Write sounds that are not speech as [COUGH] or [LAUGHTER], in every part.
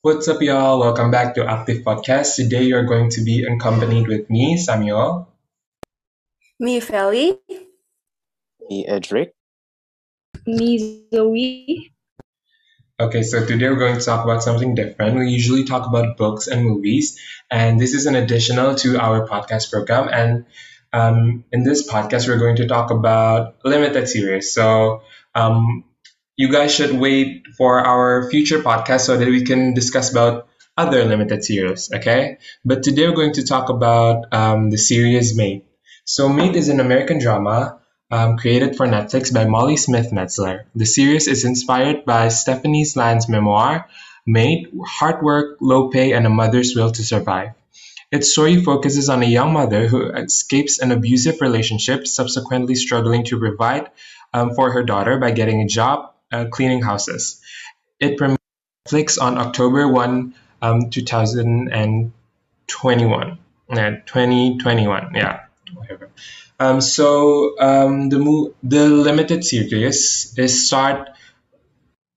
What's up, y'all? Welcome back to Active Podcast. Today, you're going to be accompanied with me, Samuel. Me, Feli. Me, Edric. Me, Zoe. Okay, so today we're going to talk about something different. We usually talk about books and movies, and this is an additional to our podcast program. And um, in this podcast, we're going to talk about limited series. So, um, you guys should wait for our future podcast so that we can discuss about other limited series, okay? But today we're going to talk about um, the series Maid. So Maid is an American drama um, created for Netflix by Molly Smith Metzler. The series is inspired by Stephanie Land's memoir, Maid, Hard Work, Low Pay, and a Mother's Will to Survive. Its story focuses on a young mother who escapes an abusive relationship, subsequently struggling to provide um, for her daughter by getting a job cleaning houses. It premiered Netflix on October 1, um, 2021. Yeah, 2021. Yeah, whatever. Um, so um, the mo- the limited series is start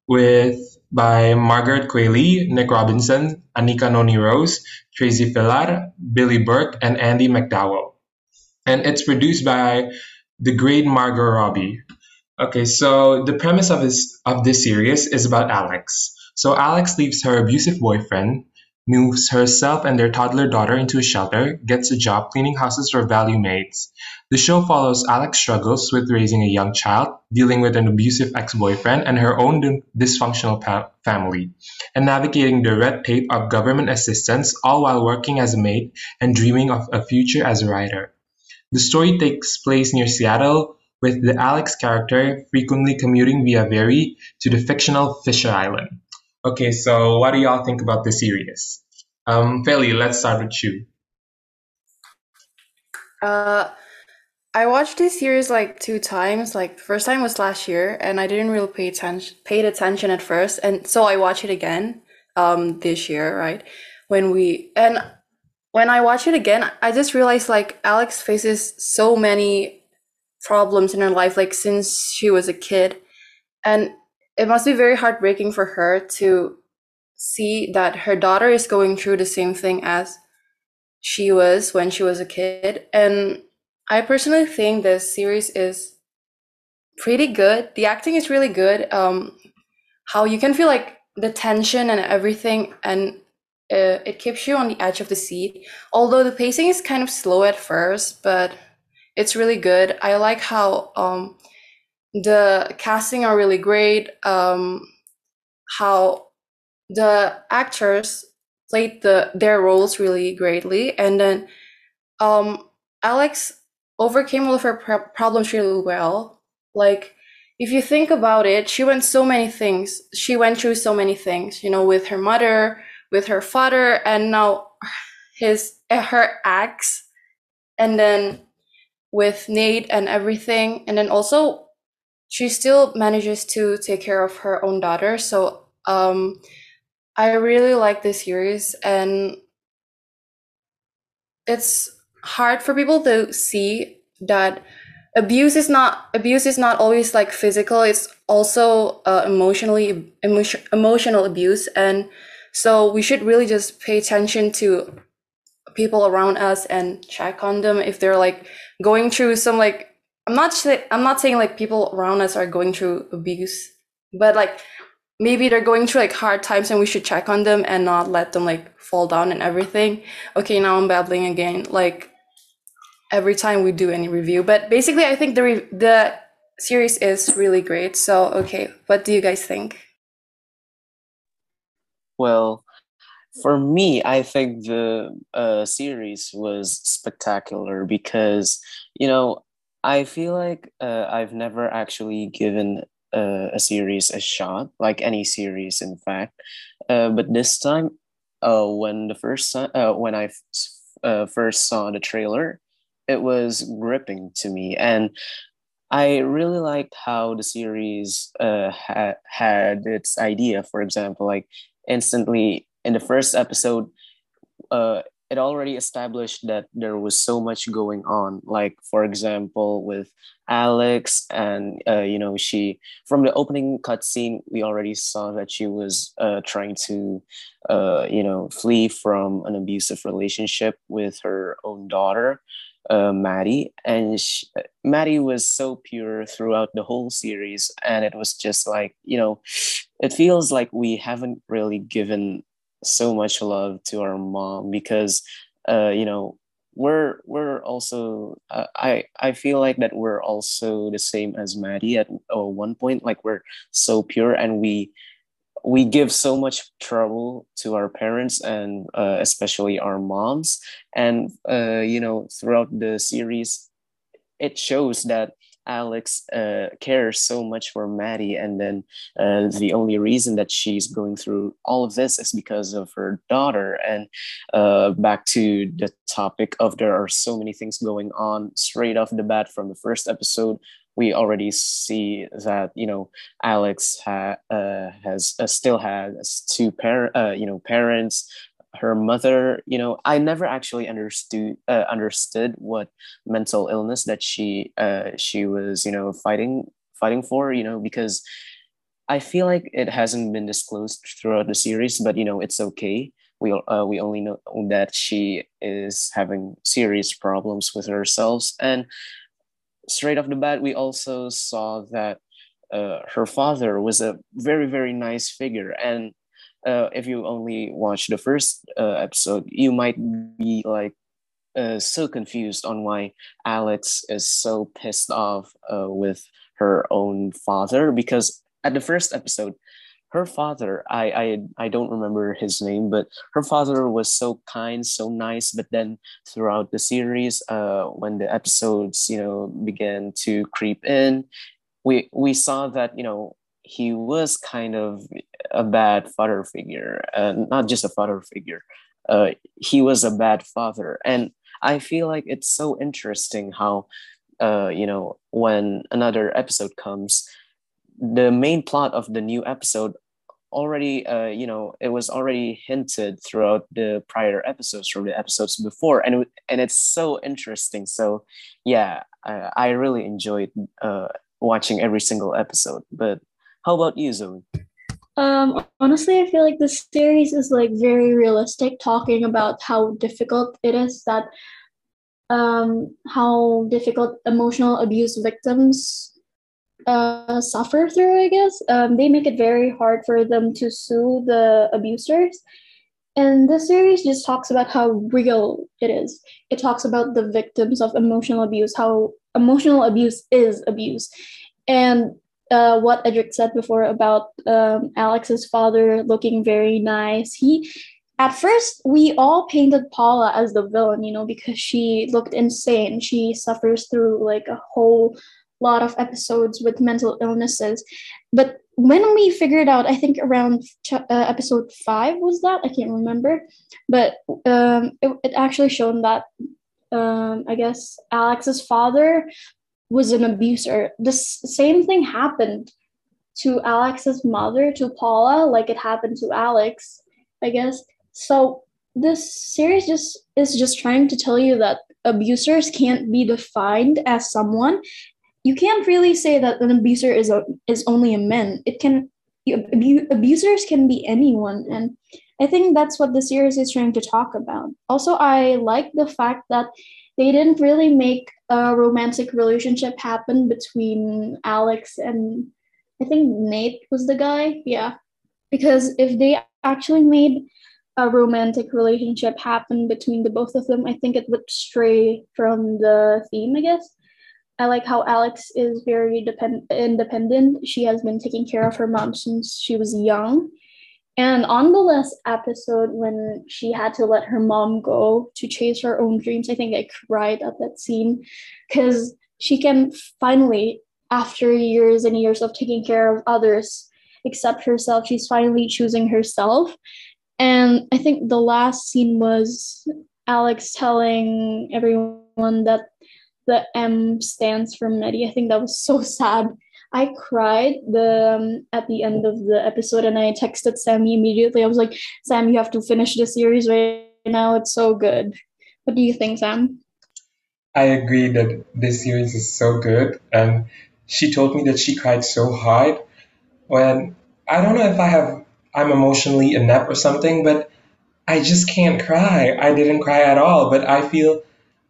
with by Margaret Qualley, Nick Robinson, Anika Noni Rose, Tracy Vilar, Billy Burke, and Andie MacDowell. And it's produced by the great Margot Robbie. Okay, so the premise of this of this series is about Alex. So Alex leaves her abusive boyfriend, moves herself and their toddler daughter into a shelter, gets a job cleaning houses for value maids. The show follows Alex struggles with raising a young child, dealing with an abusive ex-boyfriend and her own dysfunctional pa- family, and navigating the red tape of government assistance all while working as a maid and dreaming of a future as a writer. The story takes place near Seattle, with the Alex character frequently commuting via ferry to the fictional Fisher Island. Okay, so what do y'all think about the series? Um, Feli, let's start with you. Uh, I watched this series like two times. Like the first time was last year, and I didn't really pay attention paid attention at first, and so I watched it again um this year, right? When we and when I watch it again, I just realized like Alex faces so many problems in her life, like since she was a kid, and it must be very heartbreaking for her to see that her daughter is going through the same thing as she was when she was a kid. And I personally think this series is pretty good. The acting is really good. Um, how you can feel like the tension and everything, and uh, it keeps you on the edge of the seat. Although the pacing is kind of slow at first, but it's really good. I like how um, the casting are really great. Um, how the actors played the their roles really greatly, and then um, Alex overcame all of her pr- problems really well. Like if you think about it, she went so many things. She went through so many things, you know, with her mother, with her father, and now [SIGHS] his her ex, and then with Nate and everything, and then also she still manages to take care of her own daughter. So um, I really like this series, and it's hard for people to see that abuse is not abuse is not always like physical. It's also uh, emotionally emotion, emotional abuse, and so we should really just pay attention to people around us and check on them if they're like going through some like I'm not I'm not saying like people around us are going through abuse, but like maybe they're going through like hard times and we should check on them and not let them like fall down and everything. Okay, now I'm babbling again. Like every time we do any review, but basically I think the re- the series is really great. So okay, what do you guys think? Well, for me, I think the uh, series was spectacular because, you know, I feel like uh, I've never actually given uh, a series a shot, like any series, in fact. Uh, but this time, uh, when the first uh, when I uh, first saw the trailer, it was gripping to me, and I really liked how the series uh, ha- had its idea. For example, like instantly in the first episode, uh, it already established that there was so much going on. Like for example with alex and uh, you know she from the opening cutscene we already saw that she was uh, trying to uh, you know flee from an abusive relationship with her own daughter uh, Maddie, and she, Maddie was so pure throughout the whole series, and it was just like you know, it feels like we haven't really given so much love to our mom because uh, you know we're we're also uh, I I feel like that we're also the same as Maddie at uh, one point like we're so pure and we we give so much trouble to our parents and uh, especially our moms. And uh, you know throughout the series it shows that Alex uh, cares so much for Maddie, and then uh, the only reason that she's going through all of this is because of her daughter. And uh, back to the topic of there are so many things going on straight off the bat from the first episode. We already see that you know Alex ha- uh, has uh, still has two parent uh, you know parents her mother you know i never actually understood uh, understood what mental illness that she uh, she was you know fighting fighting for you know because i feel like it hasn't been disclosed throughout the series but you know it's okay. We uh, we only know that she is having serious problems with herself and straight off the bat we also saw that uh, her father was a very very nice figure and uh, if you only watch the first uh, episode, you might be like uh, so confused on why Alex is so pissed off uh, with her own father because at the first episode, her father, I, I I don't remember his name, but her father was so kind, so nice. But then throughout the series, uh, when the episodes you know began to creep in, we we saw that you know he was kind of a bad father figure, uh, not just a father figure. Uh, he was a bad father, and I feel like it's so interesting how, uh, you know, when another episode comes, the main plot of the new episode already, uh, you know, it was already hinted throughout the prior episodes from the episodes before, and it, and it's so interesting. So, yeah, I, I really enjoyed uh, watching every single episode. But how about you, Zoe? Um, honestly, I feel like this series is like very realistic, talking about how difficult it is that um, how difficult emotional abuse victims uh, suffer through. I guess um, they make it very hard for them to sue the abusers, and this series just talks about how real it is. It talks about the victims of emotional abuse, how emotional abuse is abuse, and uh, what Edric said before about um, Alex's father looking very nice. He, at first, we all painted Paula as the villain, you know, because she looked insane. She suffers through like a whole lot of episodes with mental illnesses. But when we figured out, I think around ch- uh, episode five was that I can't remember, but um, it, it actually shown that um, I guess Alex's father was an abuser. The same thing happened to Alex's mother, to Paula, like it happened to Alex, I guess. So this series just is just trying to tell you that abusers can't be defined as someone. You can't really say that an abuser is a, is only a man. It can abu- abusers can be anyone, and I think that's what the series is trying to talk about. Also, I like the fact that they didn't really make a romantic relationship happen between Alex and I think Nate was the guy. Yeah. Because if they actually made a romantic relationship happen between the both of them, I think it would stray from the theme, I guess. I like how Alex is very depend- independent. She has been taking care of her mom since she was young. And on the last episode, when she had to let her mom go to chase her own dreams, I think I cried at that scene because she can finally, after years and years of taking care of others, accept herself. She's finally choosing herself. And I think the last scene was Alex telling everyone that the M stands for Maddie. I think that was so [LAUGHS] sad I cried the um, at the end of the episode, and I texted Sammy immediately. I was like, "Sam, you have to finish the series right now. It's so good. What do you think, Sam? I agree that this series is so good. And she told me that she cried so hard when I don't know if I have I'm emotionally inept or something, but I just can't cry. I didn't cry at all, but I feel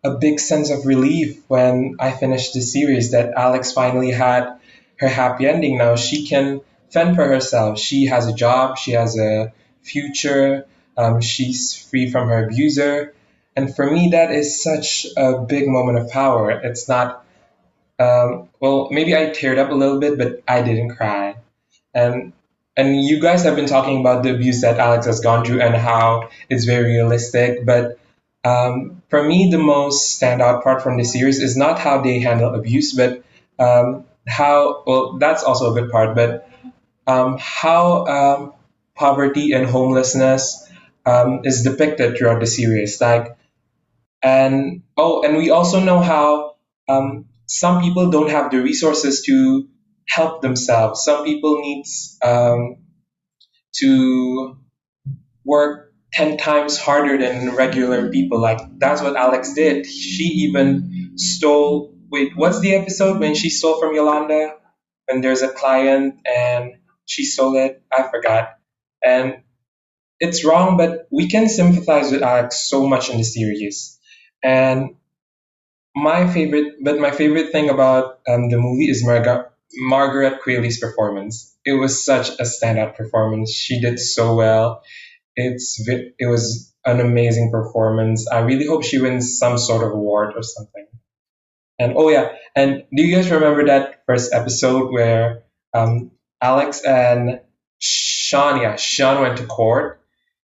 a big sense of relief when I finished the series that Alex finally had her happy ending. Now she can fend for herself. She has a job, she has a future, um, she's free from her abuser. And for me, that is such a big moment of power. It's not, um, well, maybe I teared up a little bit, but I didn't cry. And and you guys have been talking about the abuse that Alex has gone through and how it's very realistic. But um, for me, the most standout part from the series is not how they handle abuse, but um, how well that's also a good part, but um, how um, poverty and homelessness um, is depicted throughout the series. Like, and oh, and we also know how um, some people don't have the resources to help themselves. Some people need um, to work 10 times harder than regular people. Like, that's what Alex did. She even stole. Wait, what's the episode when she stole from Yolanda? When there's a client and she stole it? I forgot. And it's wrong, but we can sympathize with Alex so much in the series. And my favorite, but my favorite thing about um, the movie is Marga- Margaret Qualley's performance. It was such a standout performance. She did so well. It's it was an amazing performance. I really hope she wins some sort of award or something. And oh yeah, and do you guys remember that first episode where um, Alex and Sean, yeah, Sean went to court,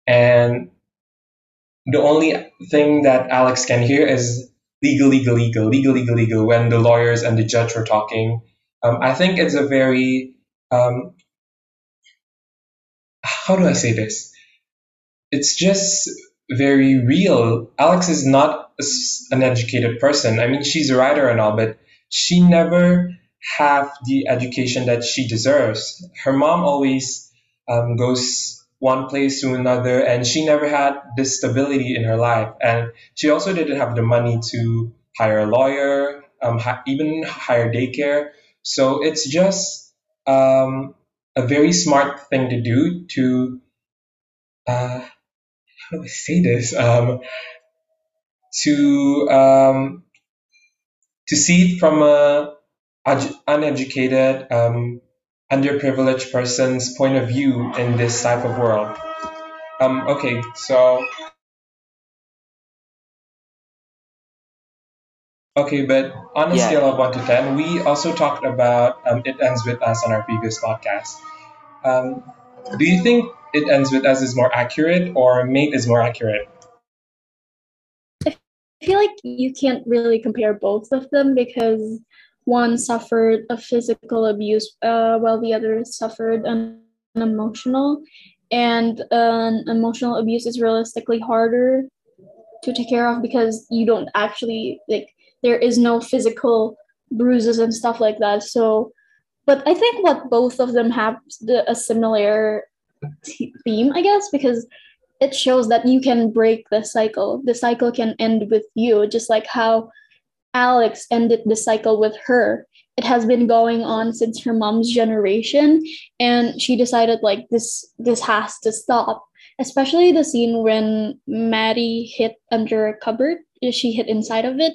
and the only thing that Alex can hear is legal, legal, legal, legal, legal, legal when the lawyers and the judge were talking. Um, I think it's a very, um, how do I say this? It's just very real. Alex is not an educated person. I mean, she's a writer and all, but she never have the education that she deserves. Her mom always um, goes one place to another, and she never had this stability in her life. And she also didn't have the money to hire a lawyer, um, even hire daycare. So it's just um, a very smart thing to do to, uh, how do I say this? Um, to um, to see it from a uneducated, um, underprivileged person's point of view in this type of world. Um, okay, so Okay, but on a Yeah. scale of 1 to 10, we also talked about um, It Ends With Us on our previous podcast. Um, do you think It Ends With Us is more accurate or Maid is more accurate? I feel like you can't really compare both of them because one suffered a physical abuse uh, while the other suffered an, an emotional. And an emotional abuse is realistically harder to take care of because you don't actually like there is no physical bruises and stuff like that. So, but I think what both of them have the, a similar theme, I guess, because it shows that you can break the cycle. The cycle can end with you, just like how Alex ended the cycle with her. It has been going on since her mom's generation, and she decided like this this has to stop. Especially the scene when Maddie hit under a cupboard. Uh, she hit inside of it,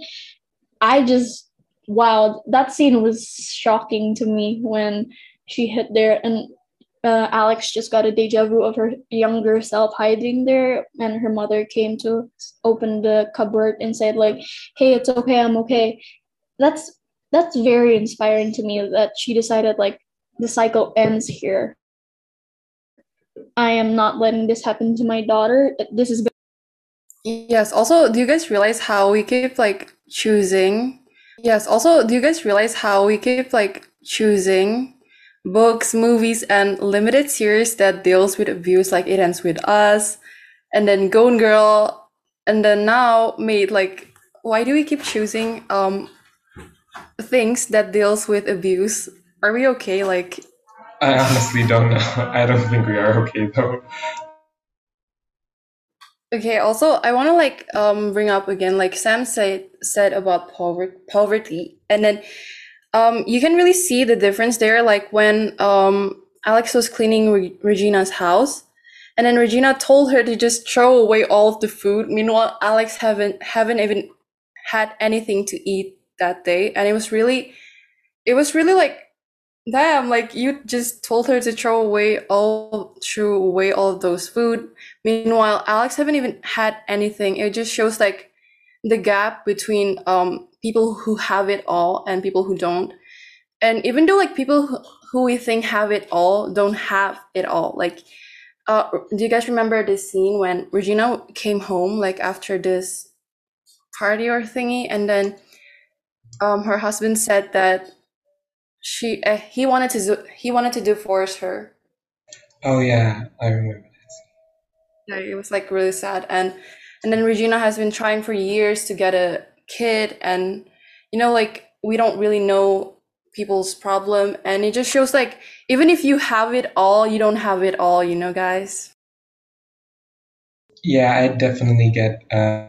I just wow, that scene was shocking to me when she hit there and uh, Alex just got a deja vu of her younger self hiding there, and her mother came to open the cupboard and said like, "Hey, it's okay, I'm okay." That's that's very inspiring to me that she decided like the cycle ends here. I am not letting this happen to my daughter. This is Yes, also, do you guys realize how we keep like choosing? Yes, also, do you guys realize how we keep like choosing books, movies, and limited series that deals with abuse, like It Ends With Us, and then Gone Girl, and then now Maid like why do we keep choosing um things that deals with abuse? Are we okay? Like I honestly don't know. [LAUGHS] I don't think we are okay though. Okay, also I want to like um bring up again like Sam said said about poverty poverty and then um you can really see the difference there like when um Alex was cleaning Re- Regina's house and then Regina told her to just throw away all of the food. Meanwhile Alex haven't haven't even had anything to eat that day and it was really it was really like damn like you just told her to throw away all throw away all of those food. Meanwhile alex haven't even had anything. It just shows like the gap between um people who have it all and people who don't and even though like people who, we think have it all don't have it all like uh do you guys remember this scene when regina came home like after this party or thingy and then um her husband said that she uh, he wanted to do, he wanted to divorce her Oh yeah, I remember. That. Yeah, it was like really sad and and then regina has been trying for years to get a kid and you know like we don't really know people's problem and it just shows like even if you have it all you don't have it all you know guys Yeah, I definitely get. Uh,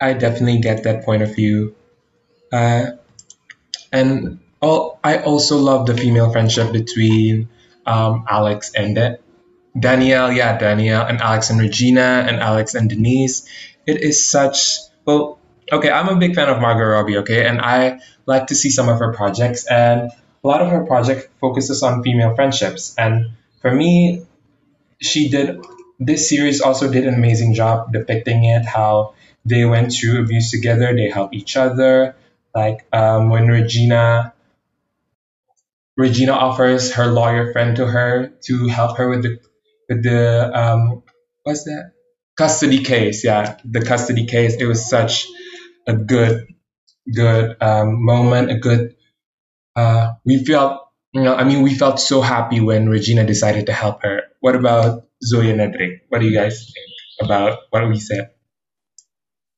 I definitely get that point of view. Uh, and all, I also love the female friendship between um, Alex and Da- Danielle. Yeah, Danielle and Alex and Regina and Alex and Denise. It is such well. Okay, I'm a big fan of Margot Robbie. Okay, and I like to see some of her projects, and a lot of her project focuses on female friendships. And for me, she did this series also did an amazing job depicting it how they went through abuse together they help each other like um, when regina regina offers her lawyer friend to her to help her with the with the um, what's that custody case yeah the custody case. It was such a good good um, moment a good uh, we felt you know i mean we felt so happy when regina decided to help her. What about zoe and Edric? what do you guys think about what we said?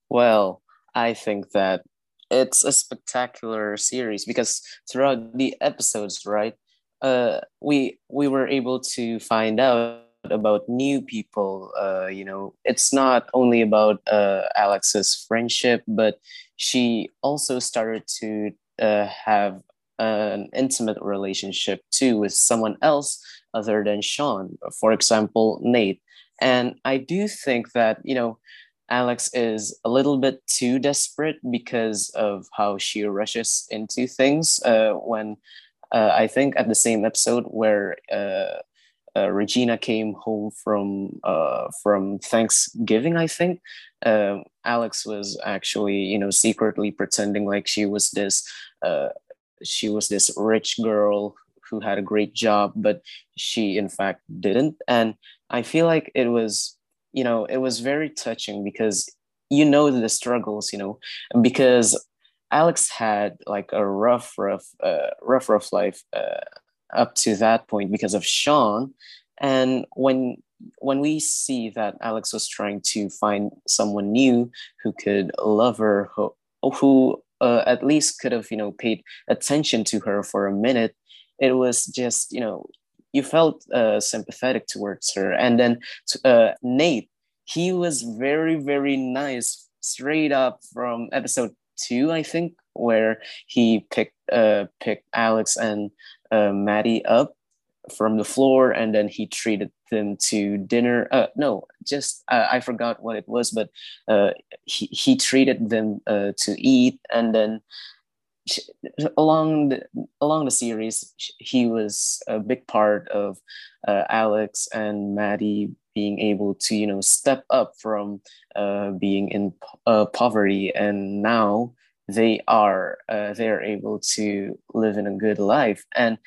Well, I think that it's a spectacular series because throughout the episodes, right, uh, we we were able to find out about new people. Uh, you know, it's not only about uh, Alex's friendship, but she also started to uh, have an intimate relationship too with someone else other than Sean. For example, Nate. And I do think that you know Alex is a little bit too desperate because of how she rushes into things. Uh, when uh, I think at the same episode where uh, uh Regina came home from uh, from Thanksgiving, I think um, Alex was actually you know secretly pretending like she was this uh, she was this rich girl who had a great job, but she in fact didn't. And I feel like it was you know it was very touching because you know the struggles you know because alex had like a rough rough uh, rough rough life uh, up to that point because of sean and when when we see that alex was trying to find someone new who could love her who, who uh, at least could have you know paid attention to her for a minute it was just you know you felt uh, sympathetic towards her. And then uh, Nate, he was very, very nice, straight up from episode two, I think, where he picked uh, picked Alex and uh, Maddie up from the floor, and then he treated them to dinner. Uh, no, just uh, I forgot what it was, but uh, he he treated them uh, to eat, and then along the, along the series, he was a big part of uh, Alex and Maddie being able to you know step up from being in poverty, and now they are uh, they are able to live in a good life. And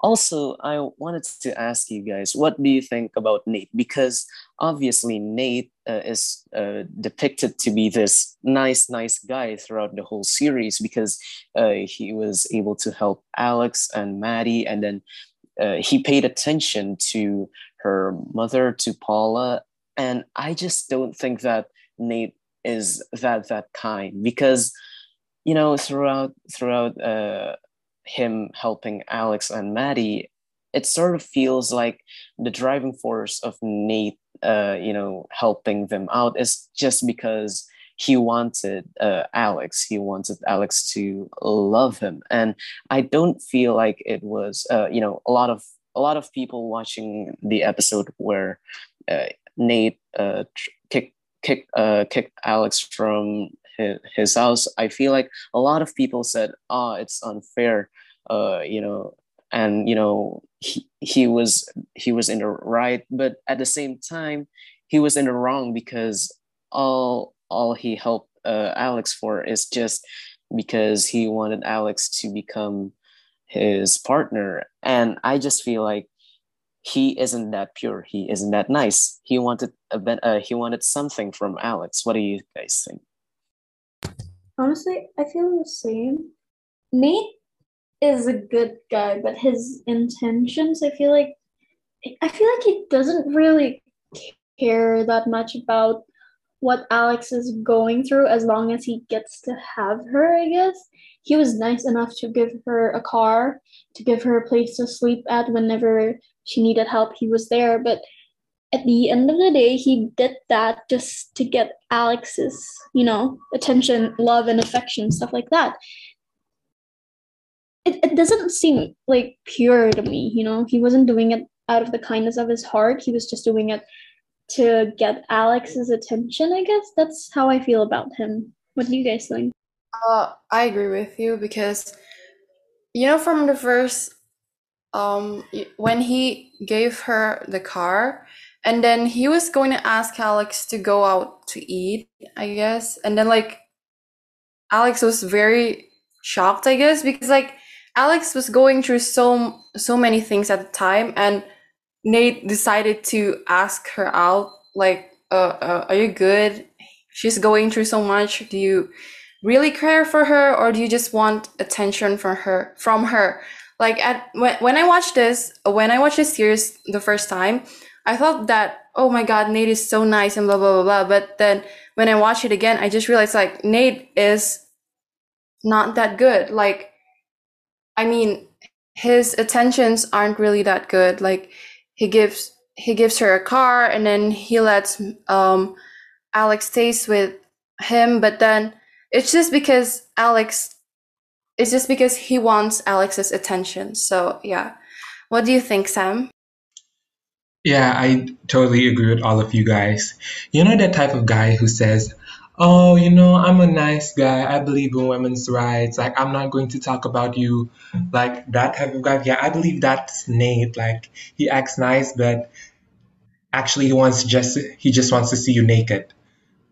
also, I wanted to ask you guys, what do you think about Nate? Because obviously, Nate uh, is uh, depicted to be this nice, nice guy throughout the whole series because uh, he was able to help Alex and Maddie, and then uh, he paid attention to her mother, to Paula. And I just don't think that Nate is that that kind because you know throughout throughout uh, him helping Alex and Maddie, it sort of feels like the driving force of Nate, uh, you know, helping them out is just because he wanted uh, Alex. He wanted Alex to love him, and I don't feel like it was, uh, you know, a lot of a lot of people watching the episode where uh, Nate uh, kicked kick, uh, kicked Alex from his, his house. I feel like a lot of people said, "Ah, oh, it's unfair," uh, you know, and you know he he was he was in the right, but at the same time he was in the wrong because all all he helped uh, Alex for is just because he wanted Alex to become his partner, and I just feel like he isn't that pure. He isn't that nice. He wanted a uh, he wanted something from Alex. What do you guys think? Honestly, I feel the same. Nate is a good guy, but his intentions, I feel like, I feel like he doesn't really care that much about what Alex is going through as long as he gets to have her, I guess. He was nice enough to give her a car, to give her a place to sleep at whenever she needed help. He was there, but at the end of the day, he did that just to get Alex's, you know, attention, love, and affection, stuff like that. It, it doesn't seem like pure to me, you know. He wasn't doing it out of the kindness of his heart. He was just doing it to get Alex's attention, I guess. That's how I feel about him. What do you guys think? Uh, I agree with you because, you know, from the first, um, when he gave her the car, and then he was going to ask Alex to go out to eat, I guess, and then like, Alex was very shocked, I guess, because like Alex was going through so so many things at the time, and Nate decided to ask her out, like, uh, uh, are you good? She's going through so much. Do you really care for her, or do you just want attention from her? From her, like at when when I watched this, when I watched this series the first time, I thought that oh my god, Nate is so nice and blah blah blah blah. But then when I watch it again, I just realized like Nate is not that good. Like, I mean, his attentions aren't really that good. Like he gives he gives her a car and then he lets um, Alex stays with him, but then it's just because Alex it's just because he wants Alex's attention. So yeah. What do you think, Sam? Yeah, I totally agree with all of you guys. You know that type of guy who says, oh, you know, I'm a nice guy. I believe in women's rights. Like, I'm not going to talk about you. Like, that type of guy. Yeah, I believe that's Nate. Like, he acts nice, but actually he wants just he just wants to see you naked.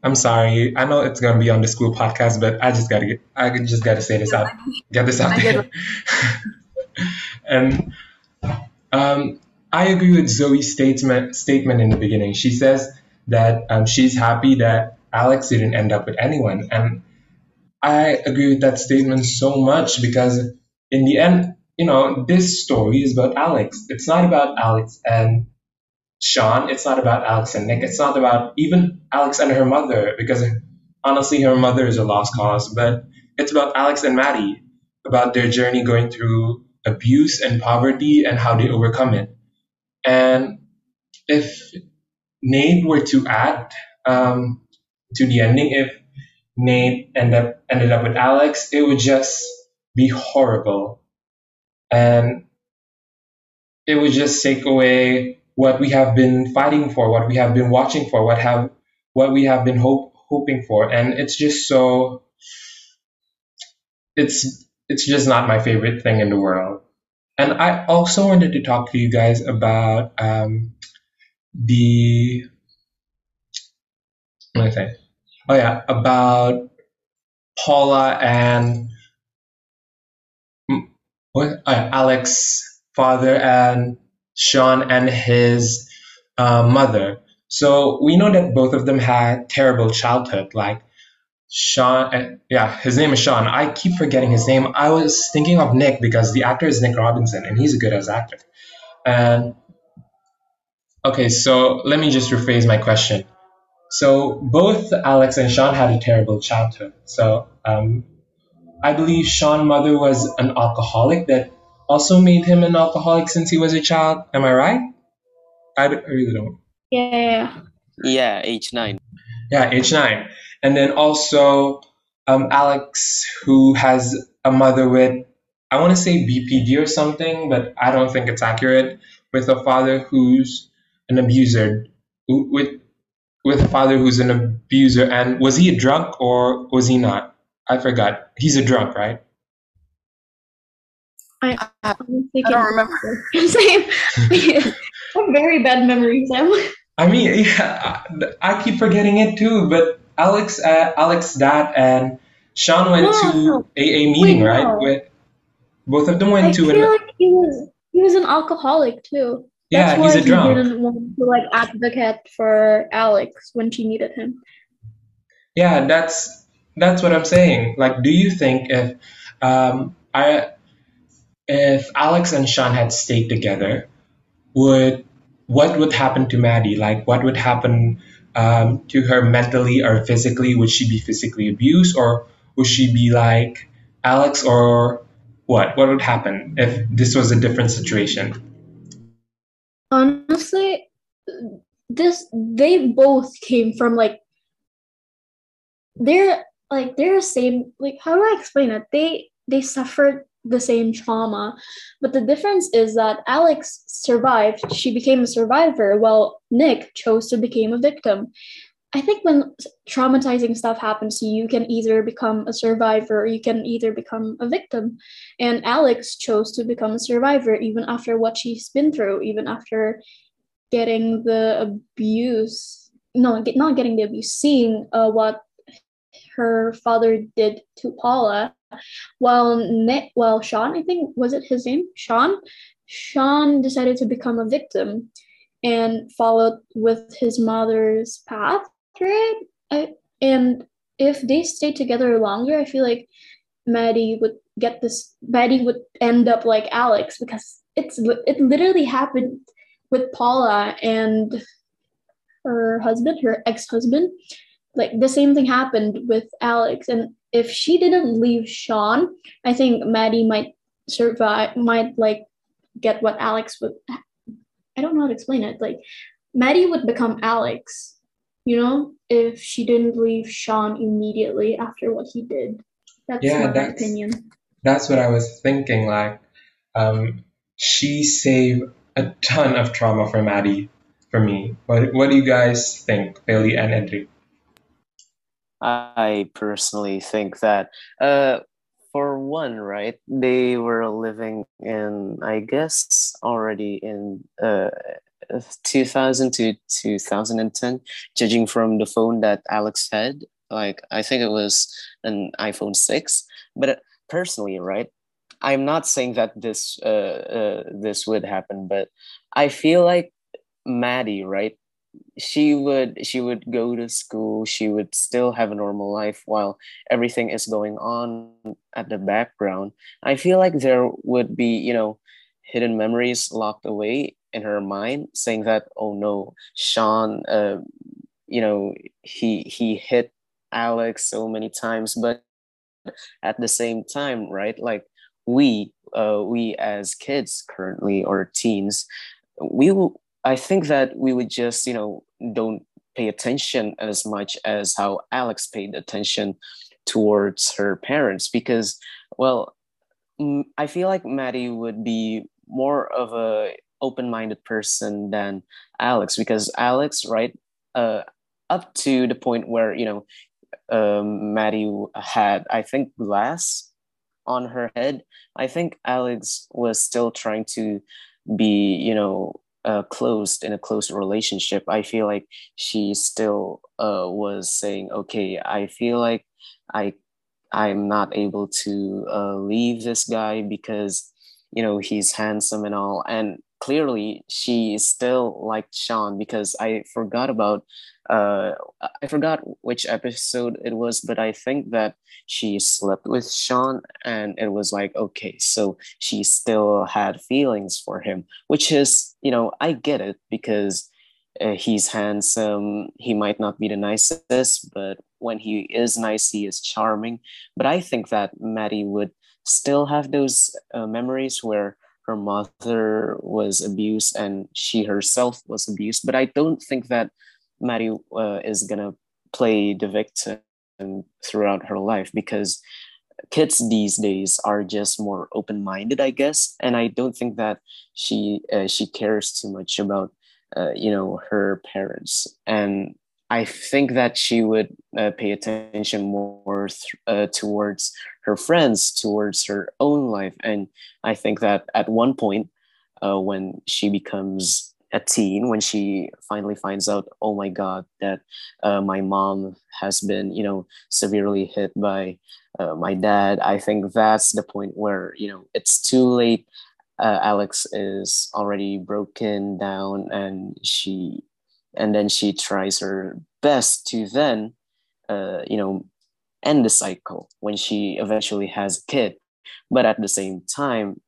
I'm sorry. I know it's gonna be on the school podcast, but I just gotta get I just gotta say this out. Get this out there. [LAUGHS] and um, I agree with Zoe's statement statement in the beginning. She says that um, she's happy that Alex didn't end up with anyone. And I agree with that statement so much because in the end, you know, this story is about Alex. It's not about Alex and Sean. It's not about Alex and Nick. It's not about even Alex and her mother because honestly, her mother is a lost cause. But it's about Alex and Maddie, about their journey going through abuse and poverty and how they overcome it. And if Nate were to add um, to the ending, if Nate ended up ended up with Alex, it would just be horrible, and it would just take away what we have been fighting for, what we have been watching for, what have what we have been hope, hoping for, and it's just so. It's it's just not my favorite thing in the world. And I also wanted to talk to you guys about um, the what did I say? Oh yeah, about Paula and what, uh, Alex father and Sean and his uh, mother. So we know that both of them had terrible childhood. Like Sean, uh, yeah, his name is Sean. I keep forgetting his name. I was thinking of Nick because the actor is Nick Robinson and he's a good as actor. And okay, so let me just rephrase my question. So both Alex and Sean had a terrible childhood. So um, I believe Sean's mother was an alcoholic that also made him an alcoholic since he was a child. Am I right? I, d- I really don't. Yeah. Yeah, age nine. Yeah, age nine. And then also um, Alex, who has a mother with, I want to say BPD or something, but I don't think it's accurate, with a father who's an abuser, with with a father who's an abuser. And was he a drunk or was he not? I forgot. He's a drunk, right? I, I, I'm I don't remember. [LAUGHS] Same. I have very bad memory, Sam. I mean, yeah, I, I keep forgetting it too. But Alex, uh, Alex, dad, and Sean went No, to. AA meeting, Wait, right? no. With both of them I went to feel an like he was he was an alcoholic too. yeah. That's He's why a he drunk. didn't want to like advocate for Alex when she needed him. Yeah, that's that's what I'm saying. Like, do you think if um, I if Alex and Sean had stayed together, would what would happen to Maddie? Like, what would happen um, to her mentally or physically? Would she be physically abused, or would she be like Alex, or what? What would happen if this was a different situation? Honestly, this they both came from like they're like they're the same like how do I explain it? They they suffered the same trauma, but the difference is that Alex survived, she became a survivor, while Nick chose to become a victim. I think when traumatizing stuff happens to you, you can either become a survivor or you can either become a victim. And Alex chose to become a survivor even after what she's been through, even after getting the abuse. No, not getting the abuse, seeing uh, what her father did to Paula. While Nick, well, Sean, I think was it his name? Sean. Sean decided to become a victim and followed with his mother's path, right? I, and if they stayed together longer, I feel like Maddie would get this. Maddie would end up like Alex because it's it literally happened with Paula and her husband, her ex-husband. Like the same thing happened with Alex, and if she didn't leave Sean, I think Maddie might survive. Might like get what Alex would. I don't know how to explain it. Like Maddie would become Alex, you know, if she didn't leave Sean immediately after what he did. That's Yeah, my that's- opinion. That's what I was thinking. Like, um, she saved a ton of trauma for Maddie, for me. What What do you guys think, Feli and Edric? I personally think that, uh, for one, right, they were living in, I guess, already in uh, 2000 to 2010, judging from the phone that Alex had. Like, I think it was an iPhone 6. But uh, personally, right, I'm not saying that this uh, uh, this would happen, but I feel like Maddie, right, she would she would go to school she would still have a normal life while everything is going on at the background. I feel like there would be you know hidden memories locked away in her mind saying that oh no sean uh, you know he he hit alex so many times. But at the same time right like we uh, we as kids currently or teens we will I think that we would just, you know, don't pay attention as much as how Alex paid attention towards her parents because, well, I feel like Maddie would be more of a open-minded person than Alex because Alex, right, uh, up to the point where you know, um, Maddie had, I think, glass on her head. I think Alex was still trying to be, you know, uh, closed in a close relationship, I feel like she still uh, was saying, "Okay, I feel like I I'm not able to uh, leave this guy because you know he's handsome and all." And clearly, she is still liked Sean because I forgot about uh, I forgot which episode it was, but I think that she slept with Sean, and it was like, okay, so she still had feelings for him, which is, you know, I get it because uh, he's handsome. He might not be the nicest, but when he is nice, he is charming. But I think that Maddie would still have those uh, memories where her mother was abused and she herself was abused. But I don't think that Maddie uh, is gonna play the victim throughout her life because kids these days are just more open-minded i guess and i don't think that she uh, she cares too much about uh, you know her parents and i think that she would uh, pay attention more th- uh, towards her friends towards her own life. And i think that at one point uh, when she becomes a teen when she finally finds out oh my god that uh, my mom has been you know severely hit by uh, my dad i think that's the point where you know it's too late uh, alex is already broken down and she and then she tries her best to then uh, you know end the cycle when she eventually has a kid but at the same time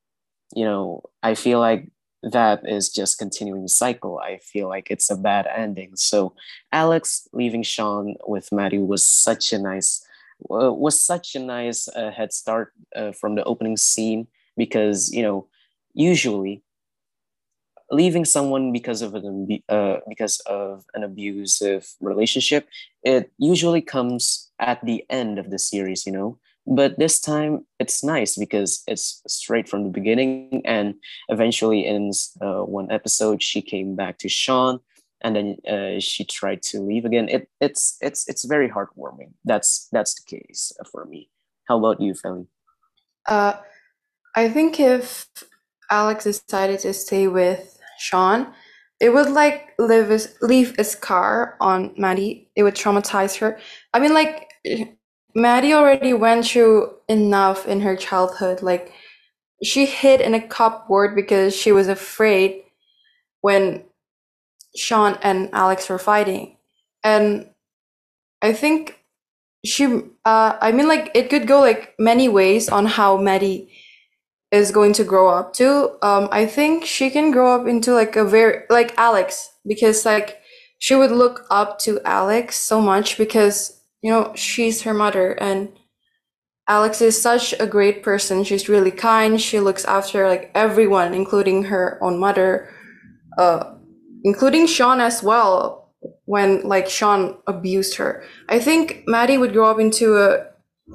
you know i feel like that is just continuing the cycle. I feel like it's a bad ending. So Alex leaving Sean with Maddie was such a nice uh, was such a nice uh, head start uh, from the opening scene because you know usually leaving someone because of an uh, because of an abusive relationship it usually comes at the end of the series you know? But this time it's nice because it's straight from the beginning and eventually in uh, one episode she came back to sean and then uh, she tried to leave again. It, it's it's it's very heartwarming. That's that's the case for me. How about you Feli? Uh, I think if Alex decided to stay with Sean, it would like leave a, leave a scar on Maddie. It would traumatize her. I mean, like [CLEARS THROAT] Maddie already went through enough in her childhood. Like she hid in a cupboard because she was afraid when Sean and Alex were fighting. And I think she uh I mean like it could go like many ways on how Maddie is going to grow up to. Um I think she can grow up into like a very like Alex because like she would look up to Alex so much because you know, she's her mother and Alex is such a great person. She's really kind. She looks after like everyone, including her own mother, uh, including Sean as well. When like Sean abused her, I think Maddie would grow up into a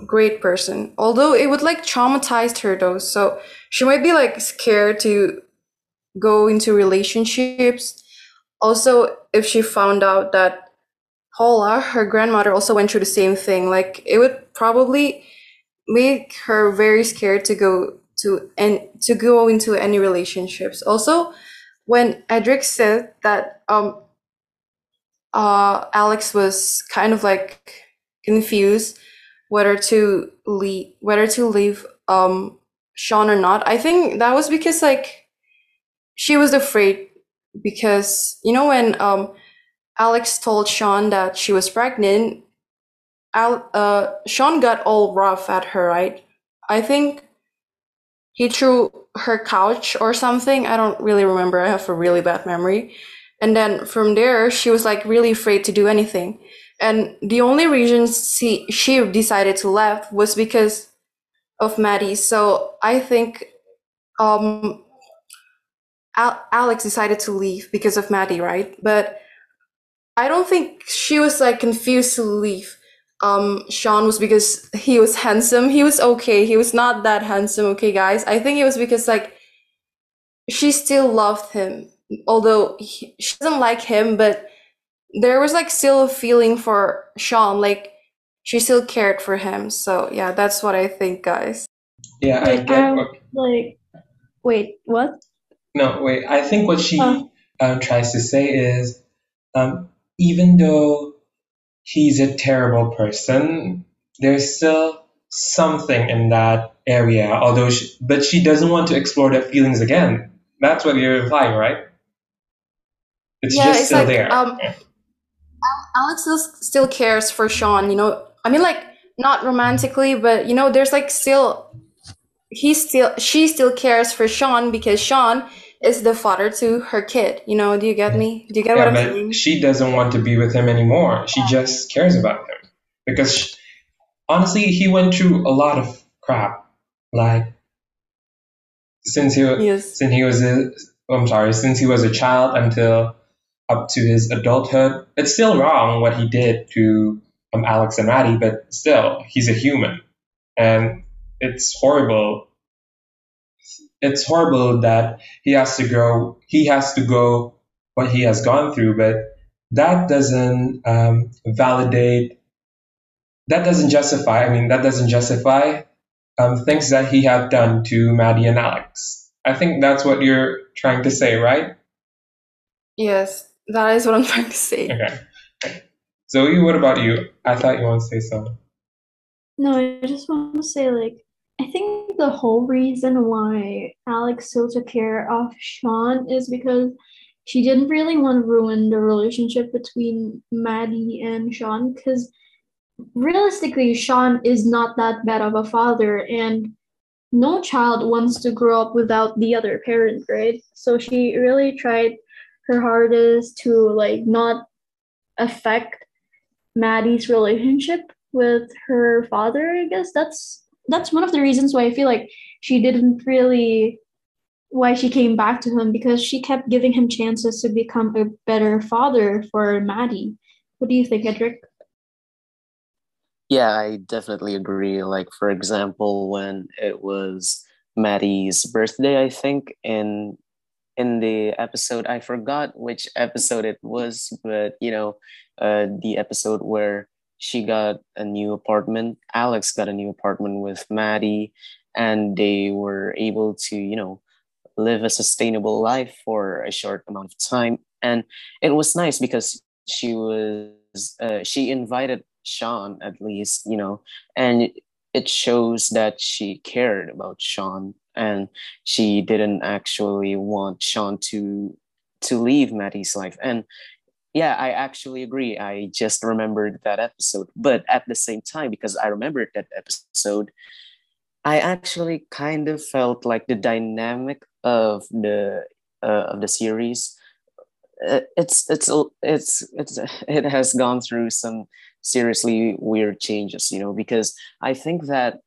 great person. Although it would like traumatize her though, so she might be like scared to go into relationships. Also, if she found out that Paula, her grandmother also went through the same thing. Like it would probably make her very scared to go to and to go into any relationships. Also, when Edric said that um uh Alex was kind of like confused whether to leave whether to leave um Sean or not, I think that was because like she was afraid because you know when um Alex told Sean that she was pregnant, Al, uh, Sean got all rough at her, right? I think he threw her couch or something. I don't really remember. I have a really bad memory. And then from there, she was like really afraid to do anything. And the only reason she, she decided to leave was because of Maddie. So I think um, Al- Alex decided to leave because of Maddie, right? But I don't think she was like confused to leave. Um, Sean was because he was handsome. He was okay. He was not that handsome, okay, guys. I think it was because like she still loved him, although he, she doesn't like him, but there was like still a feeling for Sean. Like she still cared for him. So yeah, that's what I think, guys. Yeah, I Wait, get um, what. like, wait, what? No, wait. I think what she Oh. um, tries to say is, um, even though he's a terrible person, there's still something in that area. Although, she, but she doesn't want to explore their feelings again. That's what you're implying, right? It's Yeah, just it's still like, there. um, Alex still, still cares for Sean, you know. I mean, like not romantically, but you know, there's like still he still she still cares for Sean because Sean is the father to her kid. You know, do you get me? Do you get yeah, what I'm saying? she doesn't want to be with him anymore. She just cares about him because sh honestly, he went through a lot of crap. Like since he Yes. since he was a, I'm sorry, since he was a child until up to his adulthood. It's still wrong what he did to um, Alex and Maddie, but still, he's a human, and it's horrible. It's horrible that he has to go. He has to go what he has gone through, but that doesn't um, validate. That doesn't justify. I mean, that doesn't justify um, things that he had done to Maddie and Alex. I think that's what you're trying to say, right? Yes, that is what I'm [LAUGHS] trying to say. Okay. okay. Zoe, what about you? I thought you want to say something. No, I just want to say, like, I think the whole reason why Alex still took care of Sean is because she didn't really want to ruin the relationship between Maddie and Sean because realistically, Sean is not that bad of a father, and no child wants to grow up without the other parent, right? So she really tried her hardest to like not affect Maddie's relationship with her father. I guess that's that's one of the reasons why I feel like she didn't really why she came back to him because she kept giving him chances to become a better father for Maddie. What do you think, Edric? Yeah, I definitely agree. Like, for example, when it was Maddie's birthday, I think, in in the episode, I forgot which episode it was, but you know, uh, the episode where she got a new apartment, Alex got a new apartment with Maddie, and they were able to, you know, live a sustainable life for a short amount of time. And it was nice because she was, uh, she invited Sean at least, you know, and it shows that she cared about Sean and she didn't actually want Sean to to leave Maddie's life. And yeah, I actually agree. I just remembered that episode. But at the same time, because I remembered that episode, I actually kind of felt like the dynamic of the uh, of the series uh, it's it's it's it's it has gone through some seriously weird changes you know because i think that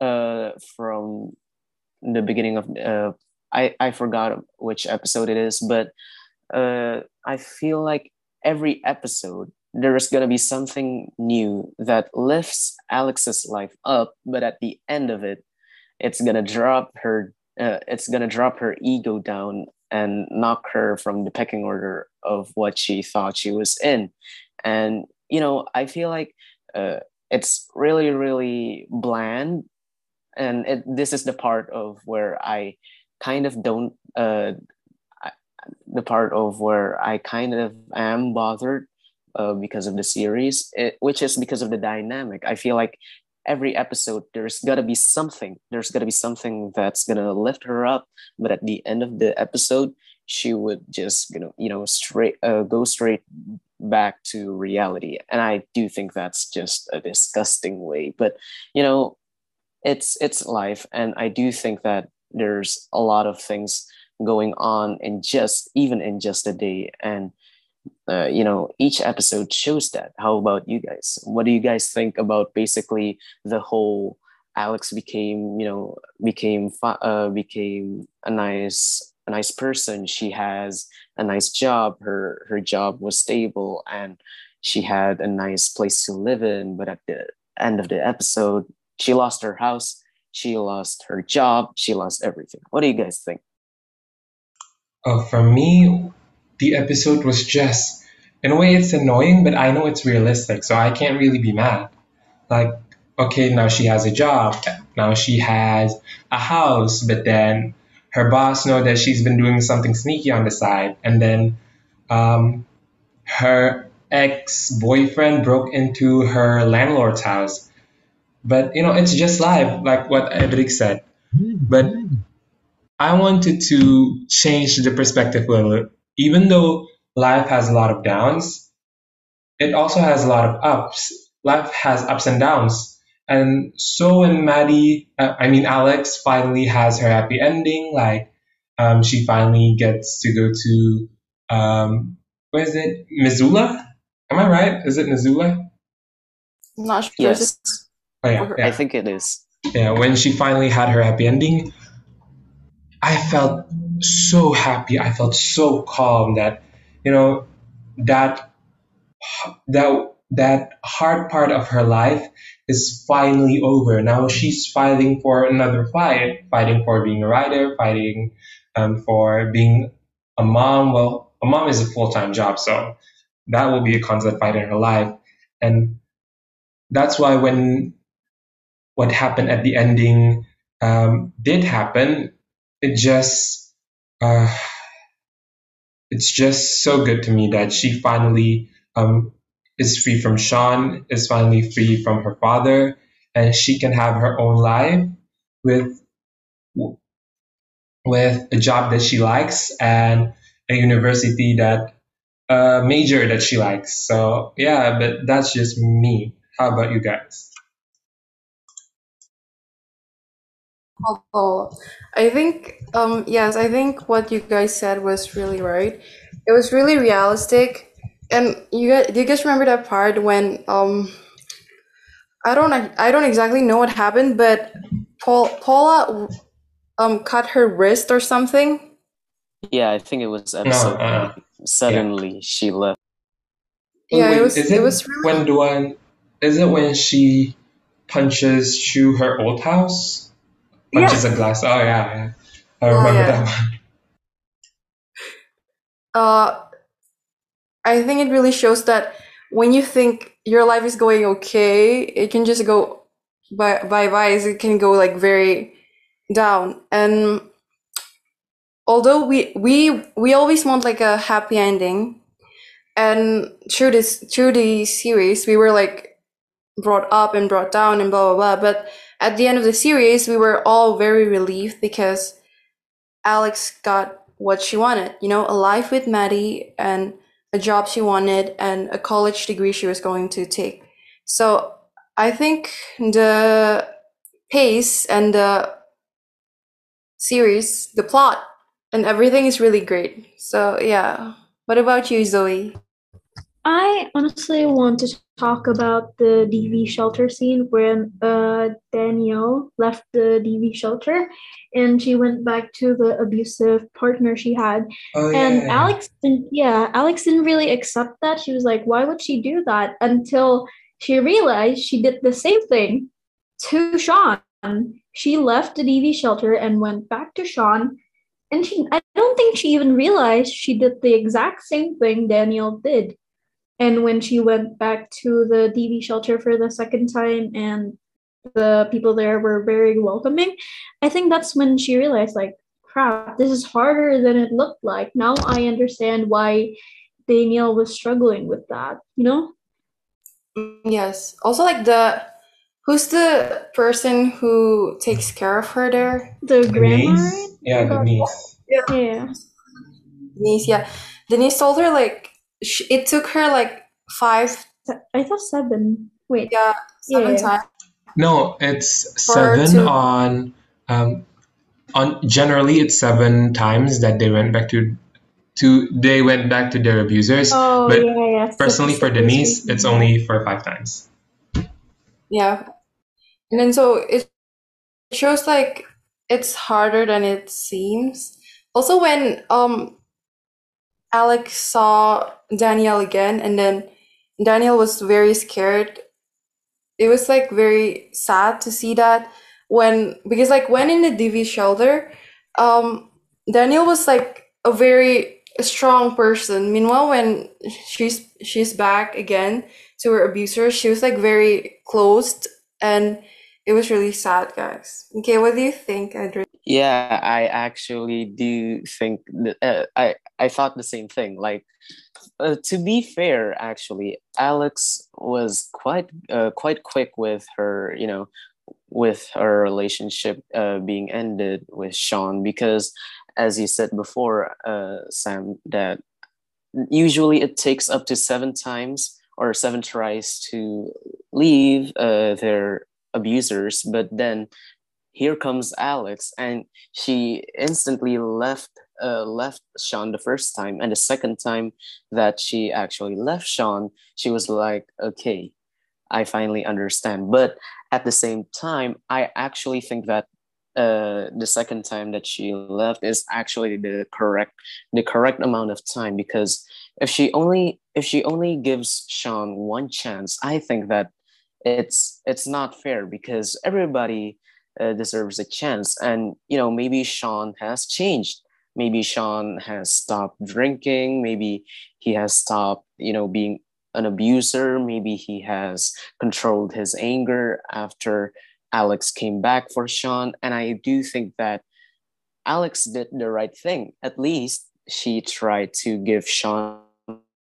uh from the beginning of uh i i forgot which episode it is but uh i feel like every episode there is to be something new that lifts alex's life up but at the end of it it's to drop her uh, it's to drop her ego down and knock her from the pecking order of what she thought she was in. And you know i feel like uh, it's really really bland and it, this is the part of where i kind of don't uh, the part of where i kind of am bothered uh, because of the series it, which is because of the dynamic. I feel like every episode there's got to be something. There's got to be something that's going to lift her up but at the end of the episode she would just you know you know straight uh, go straight back to reality. And i do think that's just a disgusting way. But you know it's it's life. And i do think that there's a lot of things going on in just even in just a day. And uh, you know each episode shows that. How about you guys? What do you guys think about basically the whole alex became you know became uh, became a nice a nice person. She has a nice job. Her her job was stable and she had a nice place to live in. But at the end of the episode she lost her house. She lost her job. She lost everything. What do you guys think? Oh for me the episode was just in a way it's annoying but i know it's realistic so i can't really be mad. Like okay now she has a job. Now she has a house but then her boss know that she's been doing something sneaky on the side and then um, her ex-boyfriend broke into her landlord's house but you know it's just life like what edric said but i wanted to change the perspective a little even though life has a lot of downs, it also has a lot of ups. Life has ups and downs. And so when Maddie, uh, I mean, Alex finally has her happy ending, like um, she finally gets to go to, um, where is it? Missoula? Am I right? Is it Missoula? not sure. yes oh, yeah, yeah. i think it is yeah when she finally had her happy ending I felt so happy. I felt so calm that you know that that that hard part of her life is finally over. Now she's fighting for another fight, fighting for being a writer, fighting um, for being a mom. Well, a mom is a full time job, so that will be a constant fight in her life. And that's why when what happened at the ending um, did happen, it just uh, it's just so good to me that she finally um, is free from Sean, is finally free from her father, and she can have her own life with with a job that she likes and a university that a major that she likes. So yeah, but that's just me. How about you guys? Oh, I think um yes, I think what you guys said was really right. It was really realistic. And you guys, do you guys remember that part when um I don't I don't exactly know what happened, but Paul Paula um cut her wrist or something? Yeah, I think it was No, episode uh, nine. Suddenly she left. Yeah, it was is it it was really when the one? Is it when she punches through her old house? Yeah. Punches a glass. Oh yeah, yeah. I Oh remember yeah. that one. [LAUGHS] Uh I think it really shows that when you think your life is going okay, it can just go by by by. It can go like very down. And although we we we always want like a happy ending, and through this through the series, we were like brought up and brought down and blah blah blah. But at the end of the series, we were all very relieved because Alex got what she wanted. You know, a life with Maddie and a job she wanted and a college degree she was going to take. So I think the pace and the series, the plot, and everything is really great. So yeah. What about you, Zoe? I honestly want to talk about the DV shelter scene when uh, Danielle left the DV shelter and she went back to the abusive partner she had. Oh And yeah. Alex didn't, yeah, Alex didn't really accept that. She was like, why would she do that? Until she realized she did the same thing to Sean. She left the DV shelter and went back to Sean. And she, I don't think she even realized she did the exact same thing Danielle did. And when she went back to the DV shelter for the second time and the people there were very welcoming, I think that's when she realized, like, crap, this is harder than it looked like. Now I understand why Danielle was struggling with that, you know? Mm, yes. Also like the who's the person who takes care of her there? The The grandma, niece. Yeah, the niece. Yeah. Denise, yeah. Denise told her like sh it took her like five, I thought seven. Wait. yeah, seven Yeah. times No, it's seven to. on um on generally it's seven times that they went back to to they went back to their abusers, Oh, but yeah, yeah. personally for Statistically Denise, it's only for five times. Yeah. And then so it shows like it's harder than it seems. Also when um Alex saw Danielle again and then Danielle was very scared. It was like very sad to see that when because like when in the DV shelter, um Danielle was like a very strong person. Meanwhile when she's she's back again to her abuser, she was like very closed and it was really sad, guys. Okay, what do you think, Andrew? Yeah, I actually do think that, uh, I I thought the same thing. Like, uh, to be fair, actually, Alex was quite uh, quite quick with her, you know, with her relationship uh, being ended with Sean because, as you said before, uh, Sam, that usually it takes up to seven times or seven tries to leave uh, their abusers, but then here comes Alex, and she instantly left uh, left Sean the first time, and the second time that she actually left Sean, she was like, "Okay, I finally understand." But at the same time, I actually think that uh, the second time that she left is actually the correct the correct amount of time because if she only if she only gives Sean one chance, I think that it's it's not fair because everybody uh, deserves a chance, and you know maybe Sean has changed. Maybe Sean has stopped drinking. Maybe he has stopped, you know, being an abuser. Maybe he has controlled his anger after Alex came back for Sean. And I do think that Alex did the right thing. At least she tried to give Sean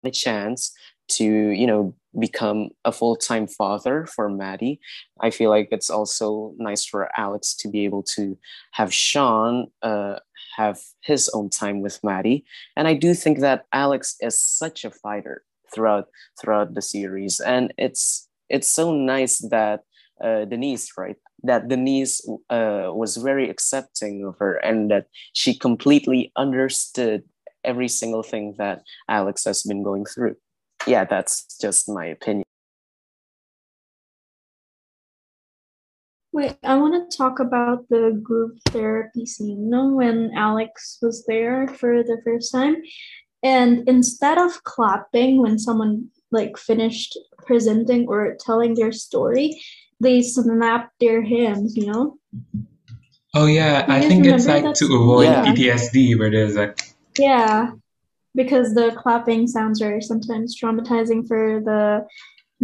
a chance to, you know, become a full-time father for Maddie. I feel like it's also nice for Alex to be able to have Sean uh, have his own time with Maddie. And I do think that Alex is such a fighter throughout throughout the series. And it's it's so nice that uh, Denise, right? That Denise uh, was very accepting of her and that she completely understood every single thing that Alex has been going through. Yeah, that's just my opinion. Wait, I want to talk about the group therapy scene. You know, when Alex was there for the first time, and instead of clapping when someone like finished presenting or telling their story, they snap their hands, you know? Oh yeah, I think it's like to avoid yeah. PTSD where there's like Yeah. Because the clapping sounds are sometimes traumatizing for the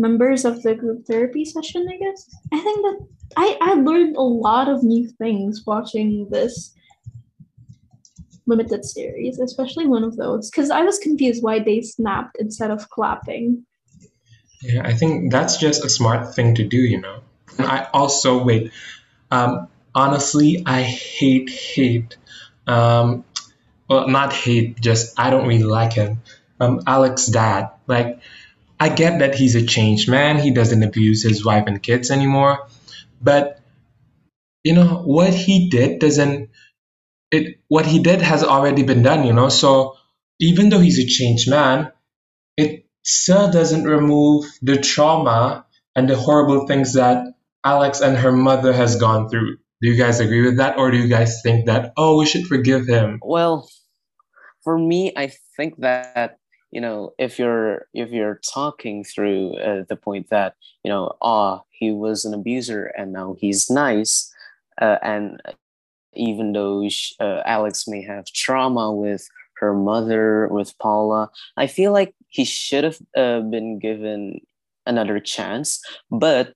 members of the group therapy session, I guess. I think that I, I learned a lot of new things watching this limited series, especially one of those, because I was confused why they snapped instead of clapping. Yeah, I think that's just a smart thing to do, you know. And I also wait. Um, honestly, I hate hate. Um, well, not hate. Just I don't really like him. Um, Alex's dad. Like, I get that he's a changed man. He doesn't abuse his wife and kids anymore. But you know what he did doesn't. It what he did has already been done. You know. So even though he's a changed man, it still doesn't remove the trauma and the horrible things that Alex and her mother has gone through. Do you guys agree with that, or do you guys think that oh we should forgive him? Well, for me, I think that you know if you're if you're talking through uh, the point that you know ah he was an abuser and now he's nice, uh, and even though uh, Alex may have trauma with her mother with Paula. I feel like he should have uh, been given another chance, but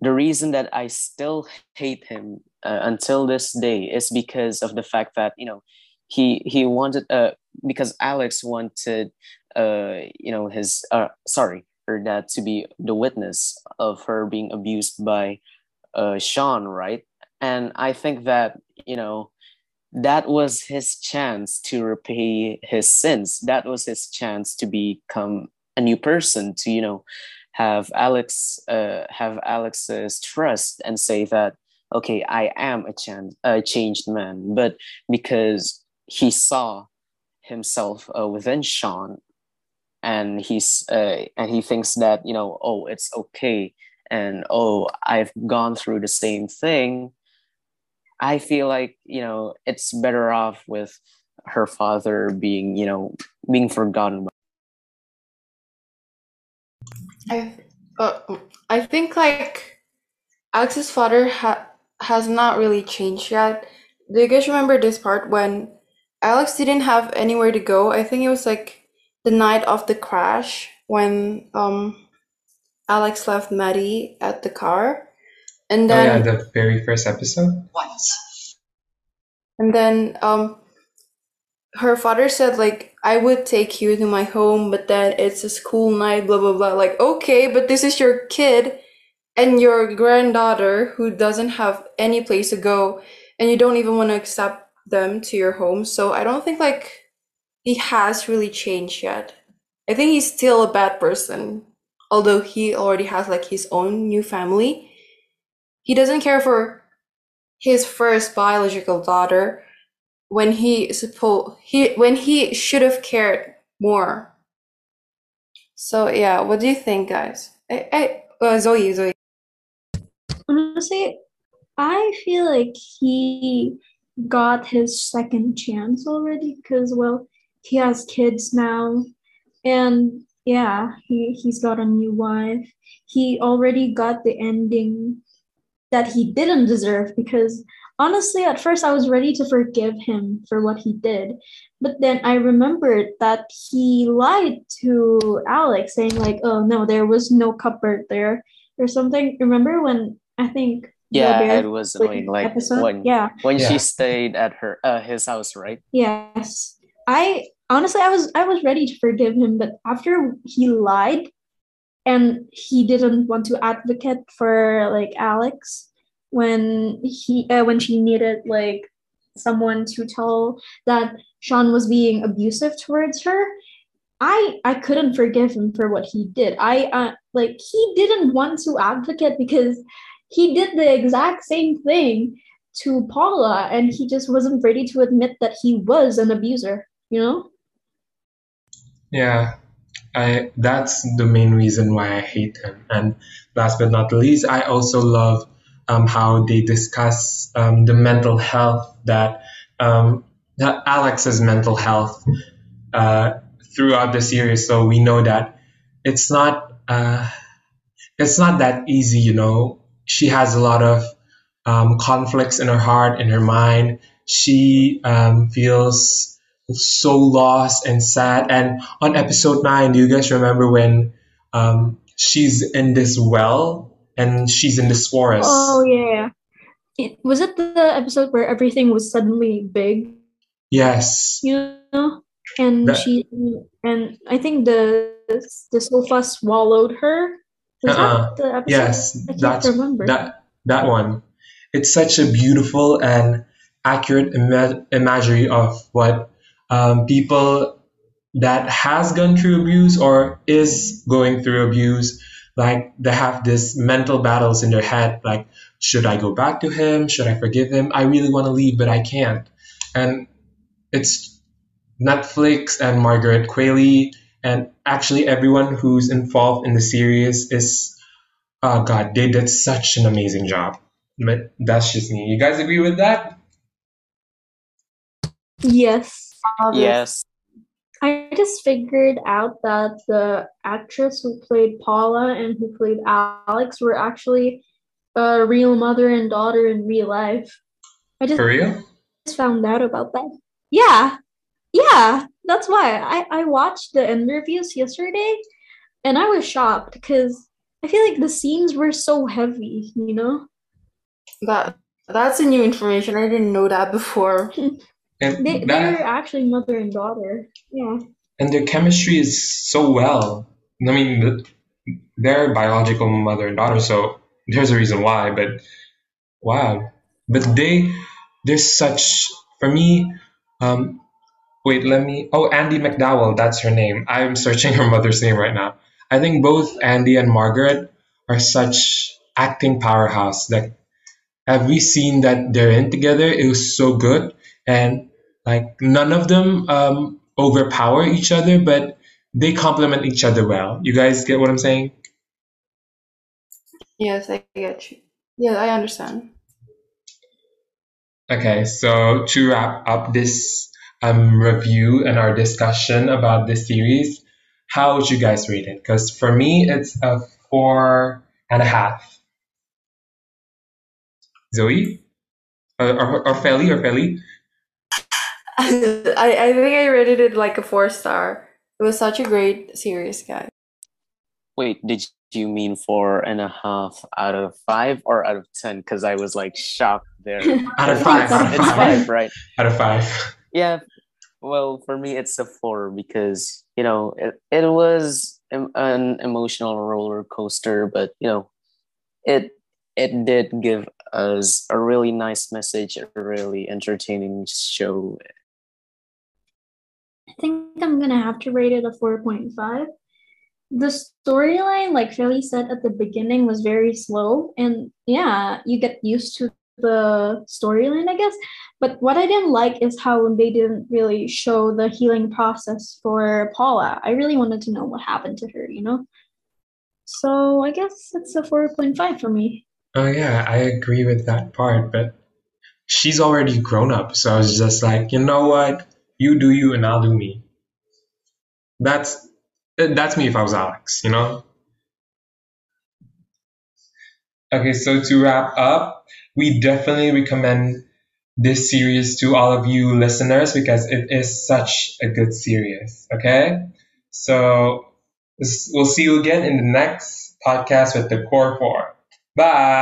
the reason that I still hate him uh, until this day is because of the fact that you know he he wanted uh because Alex wanted uh you know his uh sorry her dad to be the witness of her being abused by uh Sean right? And I think that you know that was his chance to repay his sins. That was his chance to become a new person to you know have alex uh, have alex's trust and say that okay i am a, chan- a changed man. But because he saw himself uh, within sean and he's uh, and he thinks that you know oh it's okay and oh i've gone through the same thing I feel like you know it's better off with her father being you know being forgotten. I uh, I think like Alex's father ha- has not really changed yet. Do you guys remember this part when Alex didn't have anywhere to go? I think it was like the night of the crash when um Alex left Maddie at the car and then oh, yeah, the very first episode. Once. And then um, her father said like I would take you to my home, but then it's a school night, blah blah blah. Like okay, but this is your kid and your granddaughter who doesn't have any place to go, and you don't even want to accept them to your home. So I don't think like he has really changed yet. I think he's still a bad person, although he already has like his own new family he doesn't care for his first biological daughter when he suppo- he when he should have cared more. So yeah, what do you think, guys? I, I uh, Zoe, Zoe. Honestly, I feel like he got his second chance already because well he has kids now and yeah he he's got a new wife he already got the ending that he didn't deserve because honestly at first i was ready to forgive him for what he did but then i remembered that he lied to alex saying like oh no there was no cupboard there or something remember when i think Yeah, bear it was like, annoying. Like episode when yeah when she stayed at her uh, his house, right? Yes. I honestly I was I was ready to forgive him, but after he lied and he didn't want to advocate for like Alex when he uh, when she needed like someone to tell that Sean was being abusive towards her, I I couldn't forgive him for what he did. I uh, like he didn't want to advocate because he did the exact same thing to Paula and he just wasn't ready to admit that he was an abuser, you know? Yeah, I that's the main reason why I hate them And last but not least, I also love um, how they discuss um, the mental health that um, that Alex's mental health uh, throughout the series. So we know that it's not uh, it's not that easy. You know, she has a lot of um, conflicts in her heart, in her mind. She um, feels so lost and sad. And on episode nine, do you guys remember when um, she's in this well and she's in this forest? Oh yeah. It, was it the episode where everything was suddenly big, Yes. you know? And That- she and I think the the sofa swallowed her. Was Uh-uh. that the episode? Yes, I can't that's remember. that that one. It's such a beautiful and accurate ima- imagery of what um, people that has gone through abuse or is going through abuse like they have this mental battles in their head like should i go back to him? Should i forgive him? I really want to leave but i can't. And it's netflix and margaret qualley and actually everyone who's involved in the series is oh god they did such an amazing job. But that's just me. You guys agree with that? Yes. Yes. I just figured out that the actress who played Paula and who played Alex were actually a real mother and daughter in real life. I just for real just found out about that. Yeah, yeah, that's why I I watched the interviews yesterday, and I was shocked because I feel like the scenes were so heavy. You know, That that's a new information. I didn't know that before. [LAUGHS] and they that, they're actually mother and daughter. Yeah, and their chemistry is so well. I mean, they're biological mother and daughter, so there's a reason why. But wow, but they, they're such for me. Um, wait, let me. Oh, Andie MacDowell, that's her name. I'm searching her mother's name right now. I think both Andy and Margaret are such acting powerhouse. Like every scene that they're in together, it was so good, and like none of them um, overpower each other, but they complement each other well. You guys get what I'm saying? Yes, I get you. Yeah, I understand. Okay, so to wrap up this um, review and our discussion about this series, how would you guys rate it? Because for me, it's a four and a half. Zoe? Or, or, or Feli? Or Feli? [LAUGHS] I, I think I rated it like a four star. It was such a great series, guys. Wait, did you mean four and a half out of five or out of ten? Because I was like shocked there. [LAUGHS] Out of five. Out of it's five. five, right? Out of five. Yeah. Well, for me, it's a four because you know it, it was em- an emotional roller coaster, but you know, it it did give us a really nice message, a really entertaining show. I think I'm gonna have to rate it a four point five. The storyline, like Feli said at the beginning, was very slow, and yeah, you get used to the storyline, I guess. But what I didn't like is how they didn't really show the healing process for Paula. I really wanted to know what happened to her, you know? So I guess it's a 4.5 for me. Oh yeah, I agree with that part, but she's already grown up, so I was just like, you know what? You do you and I'll do me. That's uh, that's me if I was Alex, you know? Okay, so to wrap up, we definitely recommend this series to all of you listeners because it is such a good series. Okay? So we'll see you again in the next podcast with the Core Four. Bye.